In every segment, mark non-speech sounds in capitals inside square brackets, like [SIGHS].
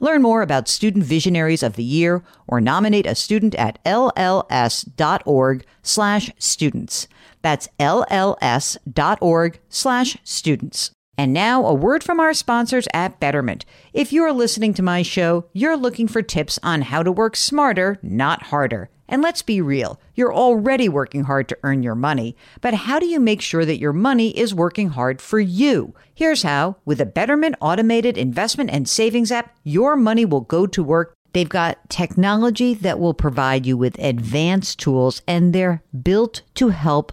Learn more about Student Visionaries of the Year or nominate a student at lls.org slash students. That's lls.org slash students. And now, a word from our sponsors at Betterment. If you are listening to my show, you're looking for tips on how to work smarter, not harder. And let's be real, you're already working hard to earn your money, but how do you make sure that your money is working hard for you? Here's how with a Betterment automated investment and savings app, your money will go to work They've got technology that will provide you with advanced tools, and they're built to help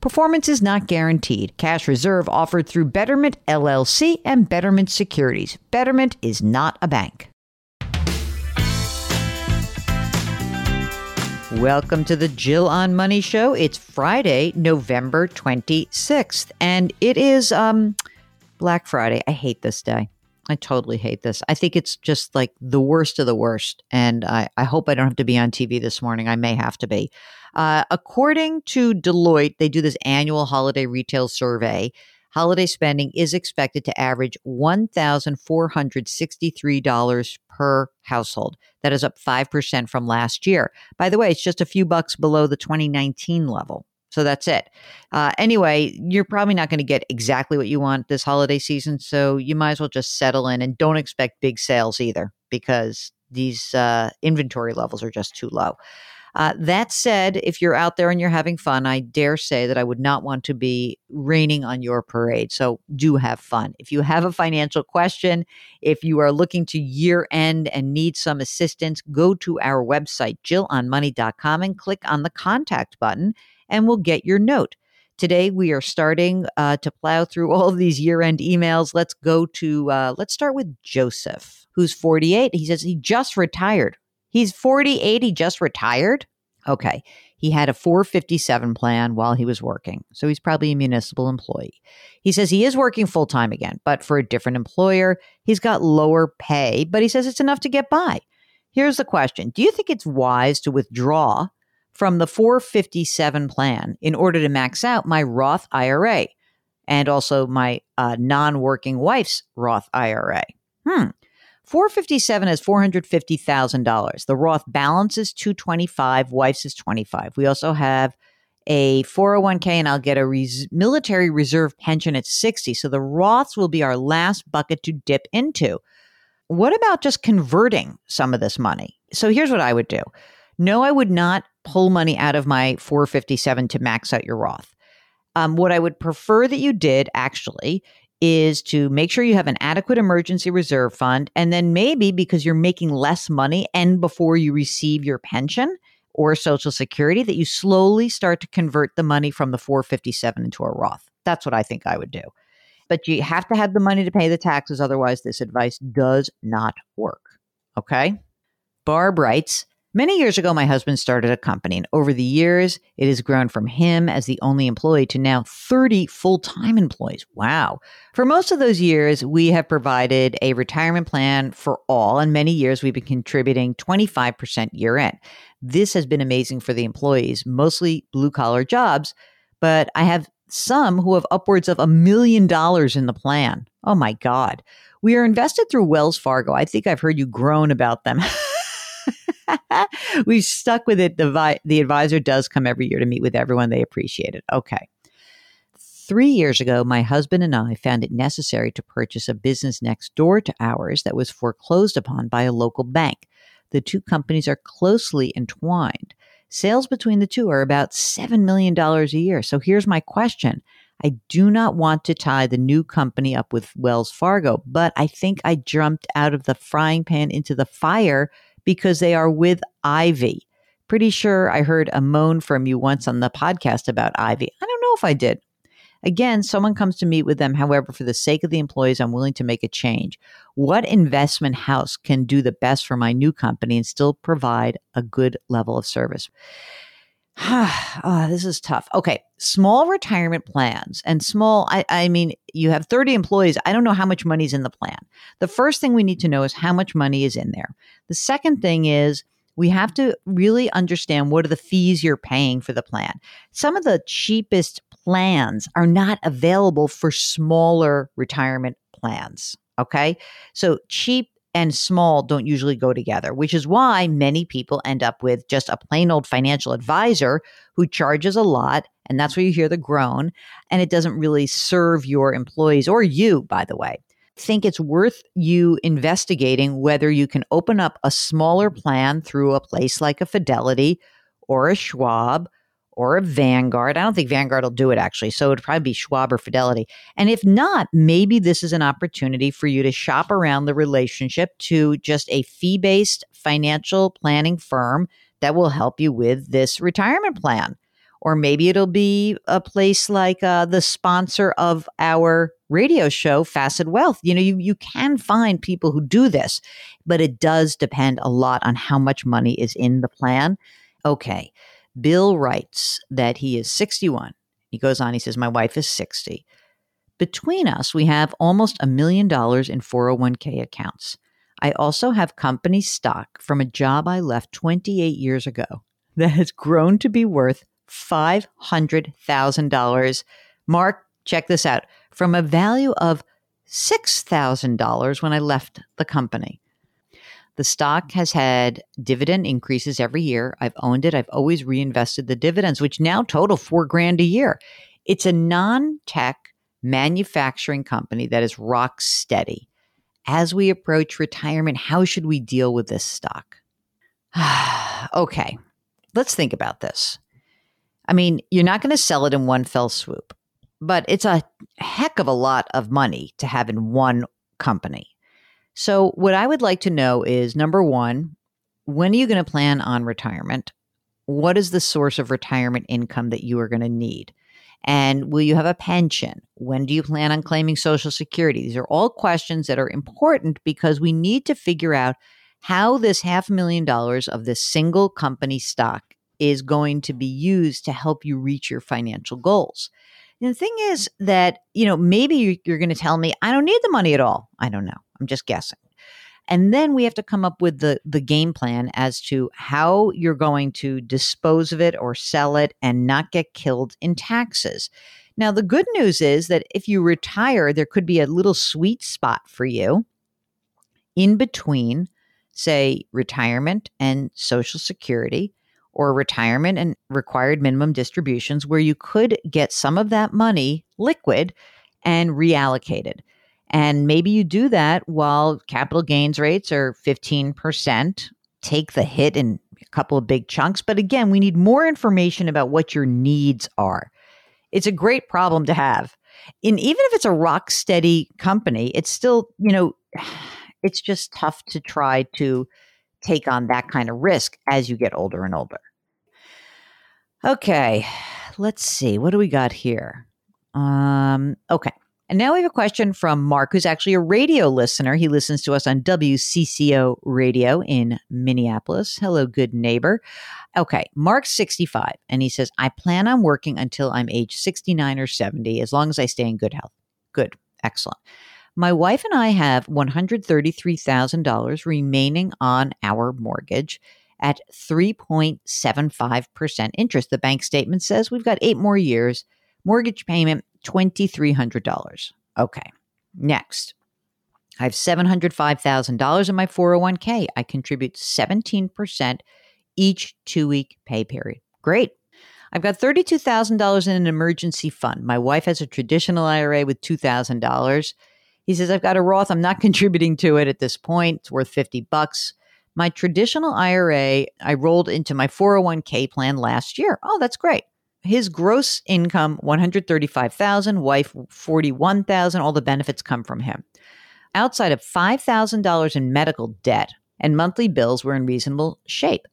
Performance is not guaranteed. Cash reserve offered through Betterment LLC and Betterment Securities. Betterment is not a bank. Welcome to the Jill on Money Show. It's Friday, November 26th, and it is um Black Friday. I hate this day. I totally hate this. I think it's just like the worst of the worst. And I, I hope I don't have to be on TV this morning. I may have to be. Uh, according to Deloitte, they do this annual holiday retail survey. Holiday spending is expected to average $1,463 per household. That is up 5% from last year. By the way, it's just a few bucks below the 2019 level. So that's it. Uh, anyway, you're probably not going to get exactly what you want this holiday season. So you might as well just settle in and don't expect big sales either because these uh, inventory levels are just too low. Uh, that said, if you're out there and you're having fun, I dare say that I would not want to be raining on your parade. So do have fun. If you have a financial question, if you are looking to year end and need some assistance, go to our website, jillonmoney.com, and click on the contact button and we'll get your note. Today, we are starting uh, to plow through [LAUGHS] all of these year end emails. Let's go to, uh, let's start with Joseph, who's 48. He says he just retired. He's 48. He just retired. Okay. He had a 457 plan while he was working. So he's probably a municipal employee. He says he is working full time again, but for a different employer. He's got lower pay, but he says it's enough to get by. Here's the question Do you think it's wise to withdraw from the 457 plan in order to max out my Roth IRA and also my uh, non working wife's Roth IRA. Hmm. 457 is $450,000. The Roth balance is 225, wife's is 25. We also have a 401k and I'll get a res- military reserve pension at 60. So the Roths will be our last bucket to dip into. What about just converting some of this money? So here's what I would do. No, I would not pull money out of my 457 to max out your Roth. Um, what I would prefer that you did actually is to make sure you have an adequate emergency reserve fund. And then maybe because you're making less money and before you receive your pension or Social Security, that you slowly start to convert the money from the 457 into a Roth. That's what I think I would do. But you have to have the money to pay the taxes. Otherwise, this advice does not work. Okay. Barb writes, Many years ago, my husband started a company, and over the years, it has grown from him as the only employee to now 30 full time employees. Wow. For most of those years, we have provided a retirement plan for all, and many years we've been contributing 25% year end. This has been amazing for the employees, mostly blue collar jobs, but I have some who have upwards of a million dollars in the plan. Oh my God. We are invested through Wells Fargo. I think I've heard you groan about them. [LAUGHS] [LAUGHS] We've stuck with it. The, the advisor does come every year to meet with everyone. They appreciate it. Okay. Three years ago, my husband and I found it necessary to purchase a business next door to ours that was foreclosed upon by a local bank. The two companies are closely entwined. Sales between the two are about $7 million a year. So here's my question. I do not want to tie the new company up with Wells Fargo, but I think I jumped out of the frying pan into the fire because they are with Ivy. Pretty sure I heard a moan from you once on the podcast about Ivy. I don't know if I did. Again, someone comes to meet with them. However, for the sake of the employees, I'm willing to make a change. What investment house can do the best for my new company and still provide a good level of service? Oh, [SIGHS] this is tough. Okay. Small retirement plans and small, I, I mean, you have 30 employees. I don't know how much money is in the plan. The first thing we need to know is how much money is in there. The second thing is, we have to really understand what are the fees you're paying for the plan. Some of the cheapest plans are not available for smaller retirement plans. Okay. So cheap and small don't usually go together, which is why many people end up with just a plain old financial advisor who charges a lot. And that's where you hear the groan. And it doesn't really serve your employees or you, by the way. Think it's worth you investigating whether you can open up a smaller plan through a place like a Fidelity or a Schwab or a Vanguard. I don't think Vanguard will do it actually. So it'd probably be Schwab or Fidelity. And if not, maybe this is an opportunity for you to shop around the relationship to just a fee based financial planning firm that will help you with this retirement plan. Or maybe it'll be a place like uh, the sponsor of our radio show, Facet Wealth. You know, you, you can find people who do this, but it does depend a lot on how much money is in the plan. Okay. Bill writes that he is 61. He goes on, he says, My wife is 60. Between us, we have almost a million dollars in 401k accounts. I also have company stock from a job I left 28 years ago [LAUGHS] that has grown to be worth $500,000. Mark, check this out from a value of $6,000 when I left the company. The stock has had dividend increases every year. I've owned it. I've always reinvested the dividends, which now total four grand a year. It's a non tech manufacturing company that is rock steady. As we approach retirement, how should we deal with this stock? [SIGHS] okay, let's think about this. I mean, you're not going to sell it in one fell swoop, but it's a heck of a lot of money to have in one company. So, what I would like to know is number one, when are you going to plan on retirement? What is the source of retirement income that you are going to need? And will you have a pension? When do you plan on claiming Social Security? These are all questions that are important because we need to figure out how this half million dollars of this single company stock is going to be used to help you reach your financial goals. And the thing is that, you know, maybe you're going to tell me, I don't need the money at all. I don't know. I'm just guessing. And then we have to come up with the, the game plan as to how you're going to dispose of it or sell it and not get killed in taxes. Now, the good news is that if you retire, there could be a little sweet spot for you in between, say, retirement and Social Security or retirement and required minimum distributions where you could get some of that money liquid and reallocated. And maybe you do that while capital gains rates are 15%. Take the hit in a couple of big chunks. But again, we need more information about what your needs are. It's a great problem to have. And even if it's a rock steady company, it's still, you know, [SIGHS] it's just tough to try to take on that kind of risk as you get older and older. Okay, [SIGHS] let's see. What do we got here? Um, okay. And now we have a question from Mark, who's actually a radio listener. He listens to us on WCCO radio in Minneapolis. Hello, good neighbor. Okay, Mark's 65, and he says, I plan on working until I'm age 69 or 70, as long as I stay in good health. Good, excellent. My wife and I have $133,000 remaining on our mortgage at 3.75% interest. The bank statement says we've got eight more years, Mortgage payment, $2,300. Okay. Next, I have $705,000 in my 401k. I contribute 17% each two week pay period. Great. I've got $32,000 in an emergency fund. My wife has a traditional IRA with $2,000. He says, I've got a Roth. I'm not [LAUGHS] contributing to it at this point. It's worth 50 bucks. My traditional IRA, I rolled into my 401k plan last year. Oh, that's great. His gross income, 135,000, wife 41,000, all the benefits come from him. Outside of $5,000 in medical debt and monthly bills, we're in reasonable shape.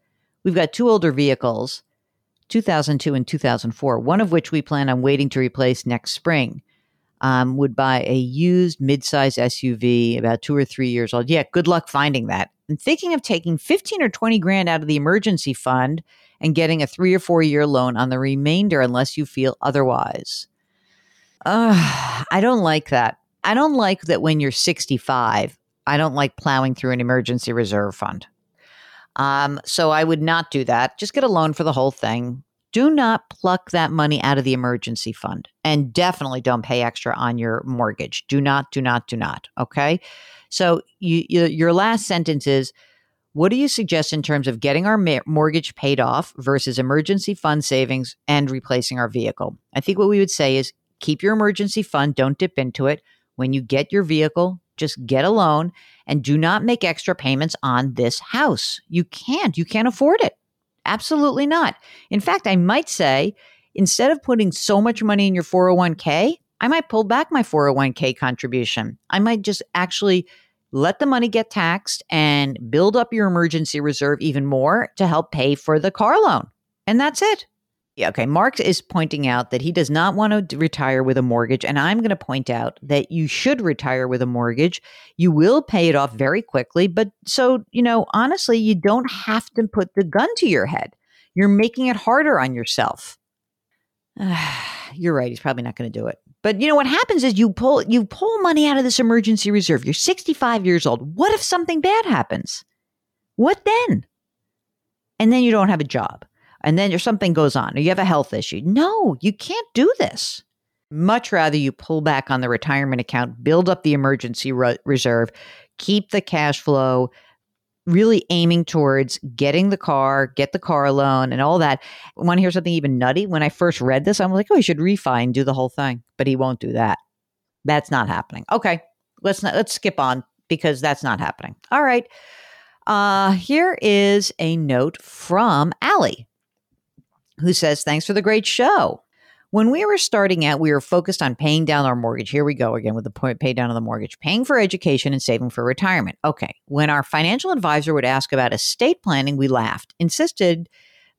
We've got two older vehicles, 2002 and 2004, one of which we plan on waiting to replace next spring. Um, would buy a used midsize SUV about two or three years old. Yeah, good luck finding that. And thinking of taking 15 or 20 grand out of the emergency fund and getting a three or four year loan on the remainder unless you feel otherwise. Uh, I don't like that. I don't like that when you're 65, I don't like plowing through an emergency reserve fund. Um, so I would not do that. Just get a loan for the whole thing. Do not pluck that money out of the emergency fund and definitely don't pay extra on your mortgage. Do not, do not, do not. Okay. So you, you, your last sentence is what do you suggest in terms of getting our mortgage paid off versus emergency fund savings and replacing our vehicle? I think what we would say is keep your emergency fund, don't dip into it. When you get your vehicle, just get a loan and do not make extra payments on this house. You can't. You can't afford it. Absolutely not. In fact, I might say instead of putting so much money in your 401k, I might pull back my 401k contribution. I might just actually let the money get taxed and build up your emergency reserve even more to help pay for the car loan. And that's it. Yeah, okay. Mark is pointing out that he does not want to retire with a mortgage. And I'm going to point out that you should retire with a mortgage. You will pay it off very quickly. But so, you know, honestly, you don't have to put the gun to your head. You're making it harder on yourself. [SIGHS] You're right. He's probably not going to do it. But you know what happens is you pull you pull money out of this emergency reserve. You're 65 years old. What if something bad happens? What then? And then you don't have a job and then something goes on or you have a health issue. No, you can't do this. Much rather you pull back on the retirement account, build up the emergency re- reserve, keep the cash flow, really aiming towards getting the car, get the car loan, and all that. Want to hear something even nutty? When I first read this, I'm like, oh, he should refi and do the whole thing, but he won't do that. That's not happening. Okay, let's not let's skip on because that's not happening. All right. Uh, here is a note from Allie who says, Thanks for the great show. When we were starting out, we were focused on paying down our mortgage. Here we go again with the point pay down of the mortgage, paying for education and saving for retirement. Okay. When our financial advisor would ask about estate planning, we laughed, insisted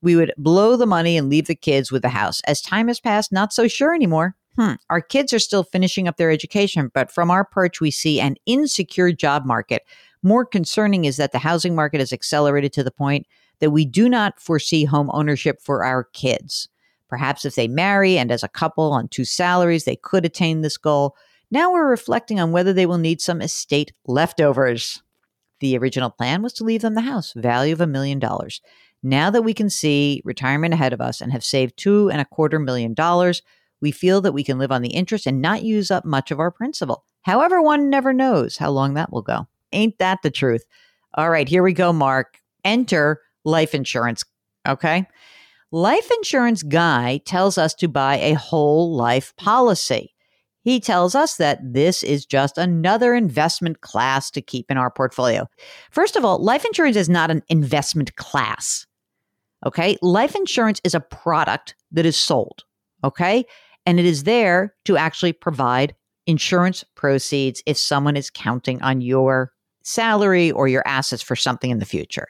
we would blow the money and leave the kids with the house. As time has passed, not so sure anymore. Hmm. Our kids are still finishing up their education, but from our perch, we see an insecure job market. More concerning is that the housing market has accelerated to the point that we do not foresee home ownership for our kids. Perhaps if they marry and as a couple on two salaries, they could attain this goal. Now we're reflecting on whether they will need some estate leftovers. The original plan was to leave them the house, value of a million dollars. Now that we can see retirement ahead of us and have saved two and a quarter million dollars, we feel that we can live on the interest and not use up much of our principal. However, one never knows how long that will go. Ain't that the truth? All right, here we go, Mark. Enter life insurance. Okay. Life insurance guy tells us to buy a whole life policy. He tells us that this is just another investment class to keep in our portfolio. First of all, life insurance is not an investment class. Okay. Life insurance is a product that is sold. Okay. And it is there to actually provide insurance proceeds if someone is counting on your salary or your assets for something in the future.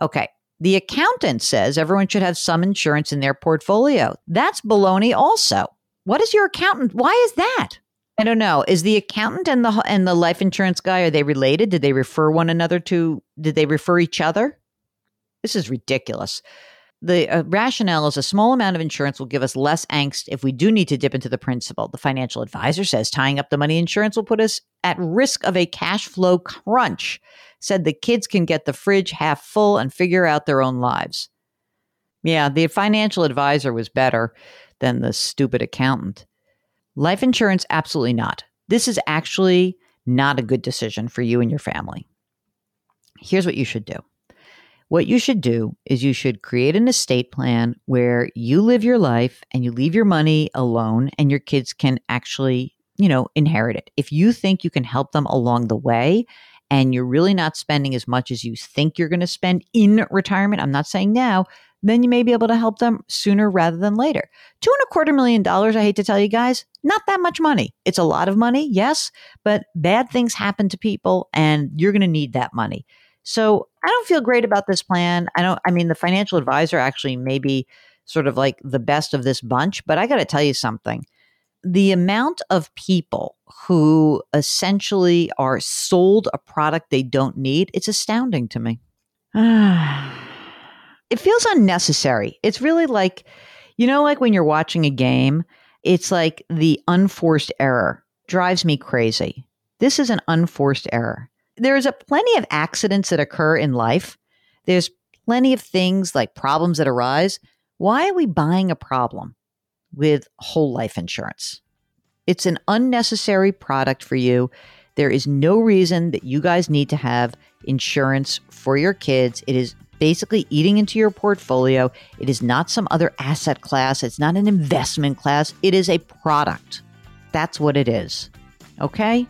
Okay. The accountant says everyone should have some insurance in their portfolio. That's baloney also. What is your accountant? Why is that? I don't know. Is the accountant and the and the life insurance guy are they related? Did they refer one another to did they refer each other? This is ridiculous. The uh, rationale is a small amount of insurance will give us less angst if we do need to dip into the principal. The financial advisor says tying up the money insurance will put us at risk of a cash flow crunch said the kids can get the fridge half full and figure out their own lives. Yeah, the financial advisor was better. than the stupid accountant. Life insurance, absolutely not. This is actually not a good decision for you and your family. Here's what you should do. What you should do is you should create an estate plan where you live your life and you leave your money alone and your kids can actually, you know, inherit it. If you think you can help them along the way and you're really not spending as much as you think you're going to spend in retirement, I'm not saying now, then you may be able to help them sooner rather than later. Two and a quarter million dollars, I hate to tell you guys, not that much money. It's a lot of money, yes, but bad things happen to people and you're going to need that money. So I don't feel great about this plan. I don't, I mean, the financial advisor actually may be sort of like the best of this bunch, but I got to tell you something. The amount of people who essentially are sold a product they don't need, it's astounding to me. [SIGHS] it feels unnecessary. It's really like, you know, like when you're watching a game, it's like the unforced error drives me crazy. This is an unforced error. There's a plenty of accidents that occur in life. There's plenty of things like problems that arise. Why are we buying a problem with whole life insurance? It's an unnecessary product for you. There is no reason that you guys need to have insurance for your kids. It is basically eating into your portfolio. It is not some other asset class, it's not an investment class, it is a product. That's what it is. Okay?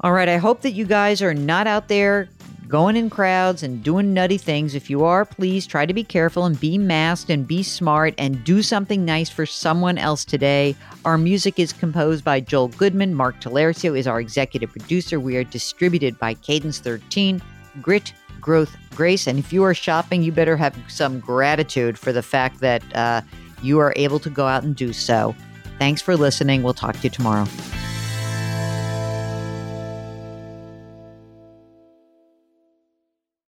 All right, I hope that you guys are not out there going in crowds and doing nutty things. If you are, please try to be careful and be masked and be smart and do something nice for someone else today. Our music is composed by Joel Goodman. Mark Talercio is our executive producer. We are distributed by Cadence 13. Grit growth grace. And if you are shopping, you better have some gratitude for the fact that uh, you are able to go out and do so. Thanks for listening. We'll talk to you tomorrow.